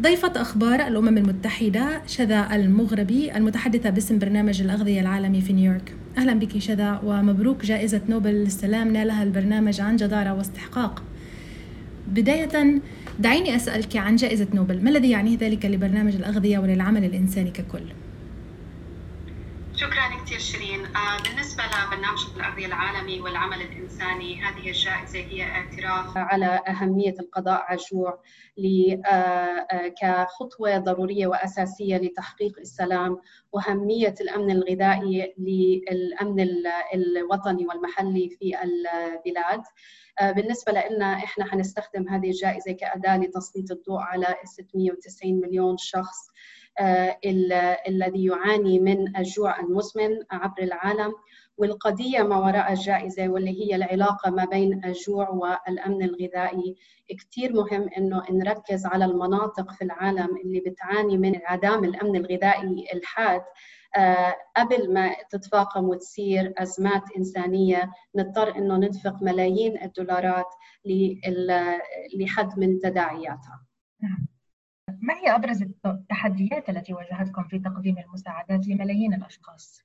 ضيفة أخبار الأمم المتحدة شذا المغربي المتحدثة باسم برنامج الأغذية العالمي في نيويورك. أهلا بك شذا ومبروك جائزة نوبل للسلام نالها البرنامج عن جدارة واستحقاق. بداية دعيني أسألك عن جائزة نوبل. ما الذي يعنيه ذلك لبرنامج الأغذية وللعمل الإنساني ككل؟ شكرا كثير شيرين. آه، بالنسبة لبرنامج الأغذية العالمي والعمل الإنساني هذه الجائزة هي اعتراف على أهمية القضاء على الجوع آه، آه، كخطوة ضرورية وأساسية لتحقيق السلام وأهمية الأمن الغذائي للأمن الوطني والمحلي في البلاد. بالنسبة لنا إحنا حنستخدم هذه الجائزة كأداة لتسليط الضوء على 690 مليون شخص. الذي يعاني من الجوع المزمن عبر العالم والقضية ما وراء الجائزة واللي هي العلاقة ما بين الجوع والأمن الغذائي. كثير مهم إنه نركز على المناطق في العالم اللي بتعاني من انعدام الأمن الغذائي الحاد. آه، قبل ما تتفاقم وتصير أزمات إنسانية نضطر إنه ننفق ملايين الدولارات لحد من تداعياتها. ما هي أبرز التحديات التي واجهتكم في تقديم المساعدات لملايين الأشخاص؟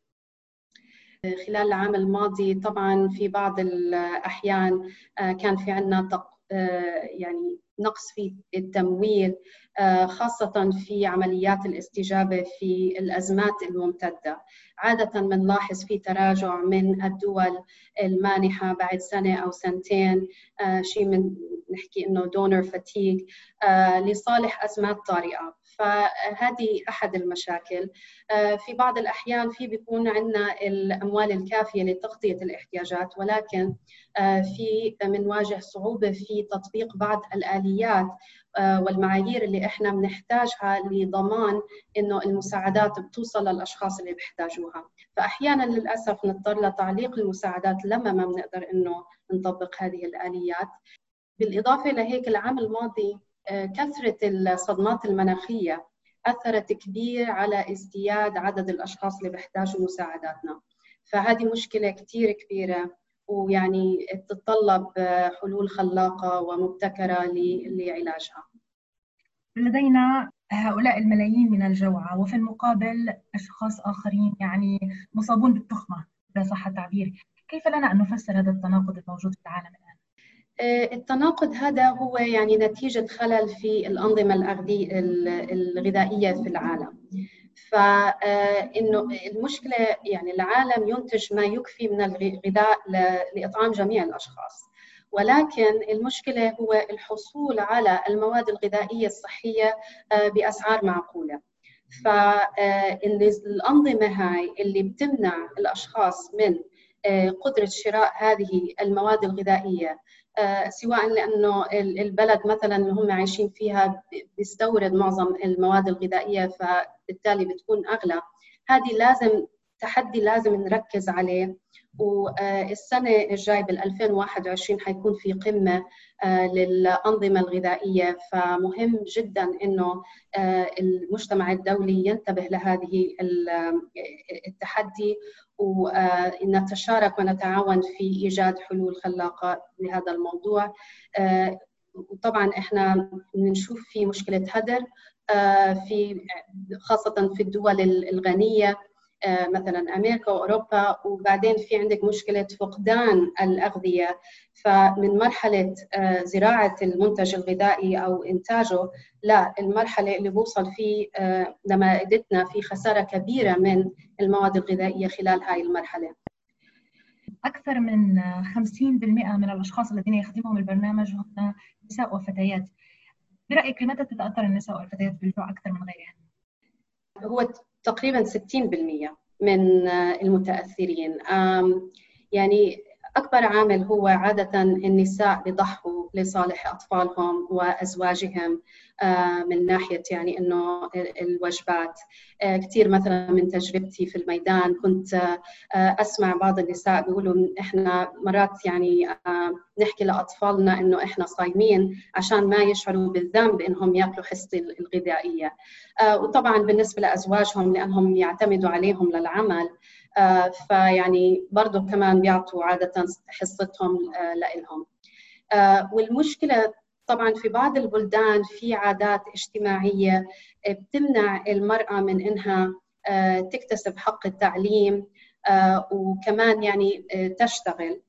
خلال العام الماضي طبعا في بعض الأحيان آه، كان في عندنا آه، يعني نقص في التمويل آه، خاصة في عمليات الاستجابة في الأزمات الممتدة عادة بنلاحظ في تراجع من الدول المانحة بعد سنة أو سنتين شيء من نحكي إنه دونر فتيج آه، لصالح أزمات طارئة. فهذه أحد المشاكل. آه، في بعض الأحيان في بيكون عندنا الأموال الكافية لتغطية الاحتياجات ولكن آه، في بنواجه صعوبة في تطبيق بعض الآليات والمعايير اللي إحنا بنحتاجها لضمان إنه المساعدات بتوصل للأشخاص اللي بيحتاجوها. فأحيانا للأسف نضطر لتعليق المساعدات لما ما بنقدر إنه نطبق هذه الآليات. بالإضافة لهيك العام الماضي آه، كثرة الصدمات المناخية أثرت كبير على ازدياد عدد الأشخاص اللي بيحتاجوا مساعداتنا. فهذه مشكلة كثير كبيرة ويعني تتطلب آه، حلول خلاقة ومبتكرة لعلاجها. لدينا هؤلاء الملايين من الجوعى وفي المقابل أشخاص آخرين يعني مصابون بالتخمة إذا صح التعبير. كيف لنا أن نفسر هذا التناقض الموجود في العالم الآن؟ آه، التناقض هذا هو يعني نتيجة خلل في الأنظمة الغذائية في العالم. فإنه آه، المشكلة يعني العالم ينتج ما يكفي من الغذاء لإطعام جميع الأشخاص. ولكن المشكلة هو الحصول على المواد الغذائية الصحية آه، بأسعار معقولة. فالأنظمة هاي اللي بتمنع الأشخاص من قدرة شراء هذه المواد الغذائية. آه، سواء لأنه البلد مثلا اللي هم عايشين فيها بيستورد معظم المواد الغذائية فبالتالي بتكون أغلى. هذه لازم تحدي لازم نركز عليه. والسنة الجاي بال 2021 حيكون في قمة آه، للأنظمة الغذائية. فمهم جدا إنه آه، المجتمع الدولي ينتبه لهذه التحدي ونتشارك ونتعاون في إيجاد حلول خلاقة لهذا الموضوع. آه، وطبعا إحنا بنشوف في مشكلة هدر آه، في خاصة في الدول الغنية. آه، مثلا أمريكا وأوروبا وبعدين في عندك مشكلة فقدان الأغذية. فمن مرحلة آه، زراعة المنتج الغذائي أو إنتاجه لا المرحلة اللي بوصل فيه آه، لمائدتنا في خسارة كبيرة من المواد الغذائية خلال هاي المرحلة. أكثر من 50% من الأشخاص الذين يخدمهم البرنامج هم نساء وفتيات. برأيك لماذا تتأثر النساء والفتيات بالجوع أكثر من غيرهن هو تقريبا 60% من المتأثرين. يعني أكبر عامل هو عادة النساء بيضحوا لصالح أطفالهم وأزواجهم آه، من ناحية يعني إنه الوجبات. آه، كثير مثلا من تجربتي في الميدان كنت آه، أسمع بعض النساء بيقولوا إحنا مرات يعني نحكي لأطفالنا إنه إحنا صايمين عشان ما يشعروا بالذنب انهم يأكلوا حصتي الغذائية. وطبعا بالنسبة لأزواجهم لأنهم يعتمدوا عليهم للعمل. فيعني برضه كمان بيعطوا عادة حصتهم لهم والمشكلة طبعا في بعض البلدان في عادات اجتماعية بتمنع المرأة من إنها تكتسب حق التعليم وكمان يعني تشتغل.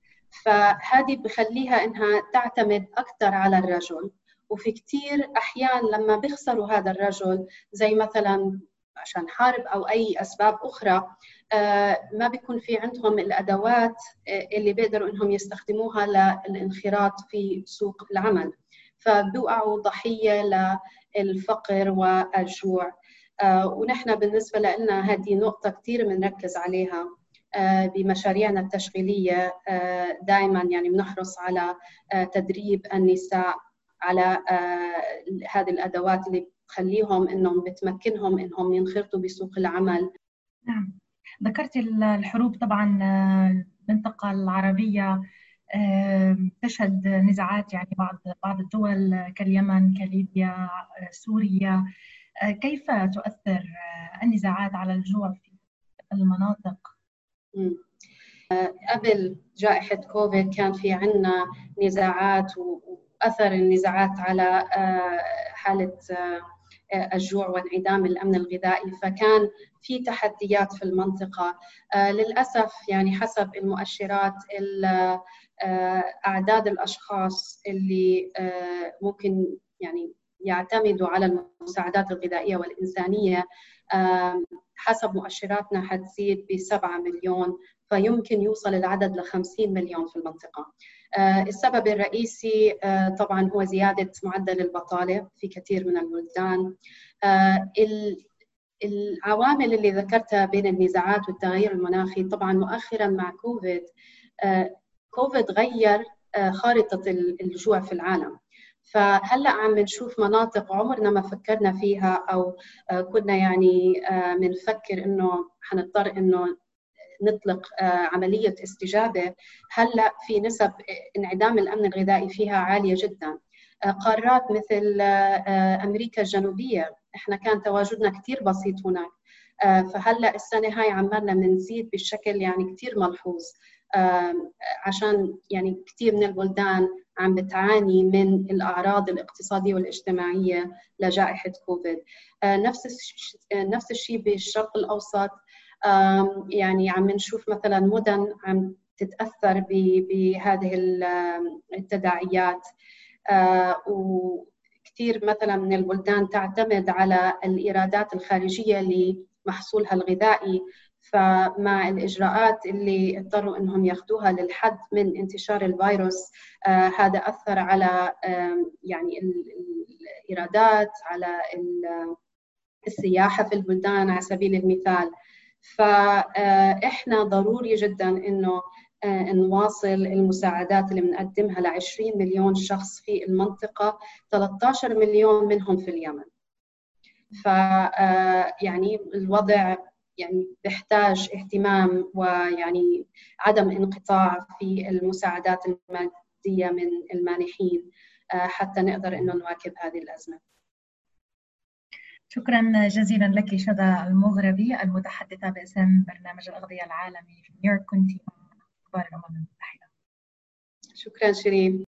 فهذه بخليها إنها تعتمد أكثر على الرجل. وفي كثير أحيان لما بيخسروا هذا الرجل زي مثلا عشان حرب أو أي أسباب أخرى آه، ما بيكون في عندهم الأدوات آه، اللي بيقدروا إنهم يستخدموها للانخراط في سوق العمل. فبيوقعوا ضحية للفقر والجوع. آه، ونحن بالنسبة لنا هذه نقطة كثير بنركز عليها بمشاريعنا التشغيلية دائما يعني بنحرص على تدريب النساء على هذه الأدوات اللي بتخليهم إنهم بتمكنهم إنهم ينخرطوا بسوق العمل. نعم. ذكرت الحروب طبعا المنطقة العربية تشهد نزاعات يعني بعض بعض الدول كاليمن كليبيا سوريا. كيف تؤثر النزاعات على الجوع في المناطق؟ قبل جائحة كوفيد كان في عنا نزاعات وأثر النزاعات على حالة الجوع وانعدام الأمن الغذائي فكان في تحديات في المنطقة آه، للأسف يعني حسب المؤشرات آه، أعداد الأشخاص اللي آه، ممكن يعني يعتمدوا على المساعدات الغذائية والإنسانية حسب مؤشراتنا حتزيد ب 7 مليون فيمكن يوصل العدد ل 50 مليون في المنطقة. السبب الرئيسي طبعا هو زيادة معدل البطالة في كثير من البلدان. العوامل اللي ذكرتها بين النزاعات والتغير المناخي طبعا مؤخرا مع كوفيد كوفيد غير خارطة الجوع في العالم فهلأ عم نشوف مناطق عمرنا ما فكرنا فيها أو كنا يعني بنفكر إنه حنضطر إنه نطلق عملية استجابة. هلأ في نسب انعدام الأمن الغذائي فيها عالية جدا. قارات مثل أمريكا الجنوبية. إحنا كان تواجدنا كثير بسيط هناك. فهلأ السنة هاي عمالنا بنزيد بشكل يعني كثير ملحوظ. عشان يعني كثير من البلدان عم بتعاني من الأعراض الاقتصادية والاجتماعية لجائحة كوفيد. نفس نفس الشيء بالشرق الأوسط. يعني عم نشوف مثلا مدن عم تتأثر بهذه التداعيات. وكثير مثلا من البلدان تعتمد على الإيرادات الخارجية لمحصولها الغذائي. فمع الإجراءات اللي اضطروا إنهم ياخذوها للحد من انتشار الفيروس آه هذا أثر على آه يعني الإيرادات على السياحة في البلدان على سبيل المثال. فإحنا ضروري جدا إنه آه، نواصل المساعدات اللي بنقدمها ل 20 مليون شخص في المنطقة 13 مليون منهم في اليمن ف آه، يعني الوضع يعني بيحتاج اهتمام ويعني عدم انقطاع في المساعدات المادية من المانحين آه، حتى نقدر إنه نواكب هذه الأزمة. شكرا جزيلا لك شذا المغربي المتحدثة باسم برنامج الأغذية العالمي في نيويورك كنت مع أخبار الامم المتحده. شكرا شيرين.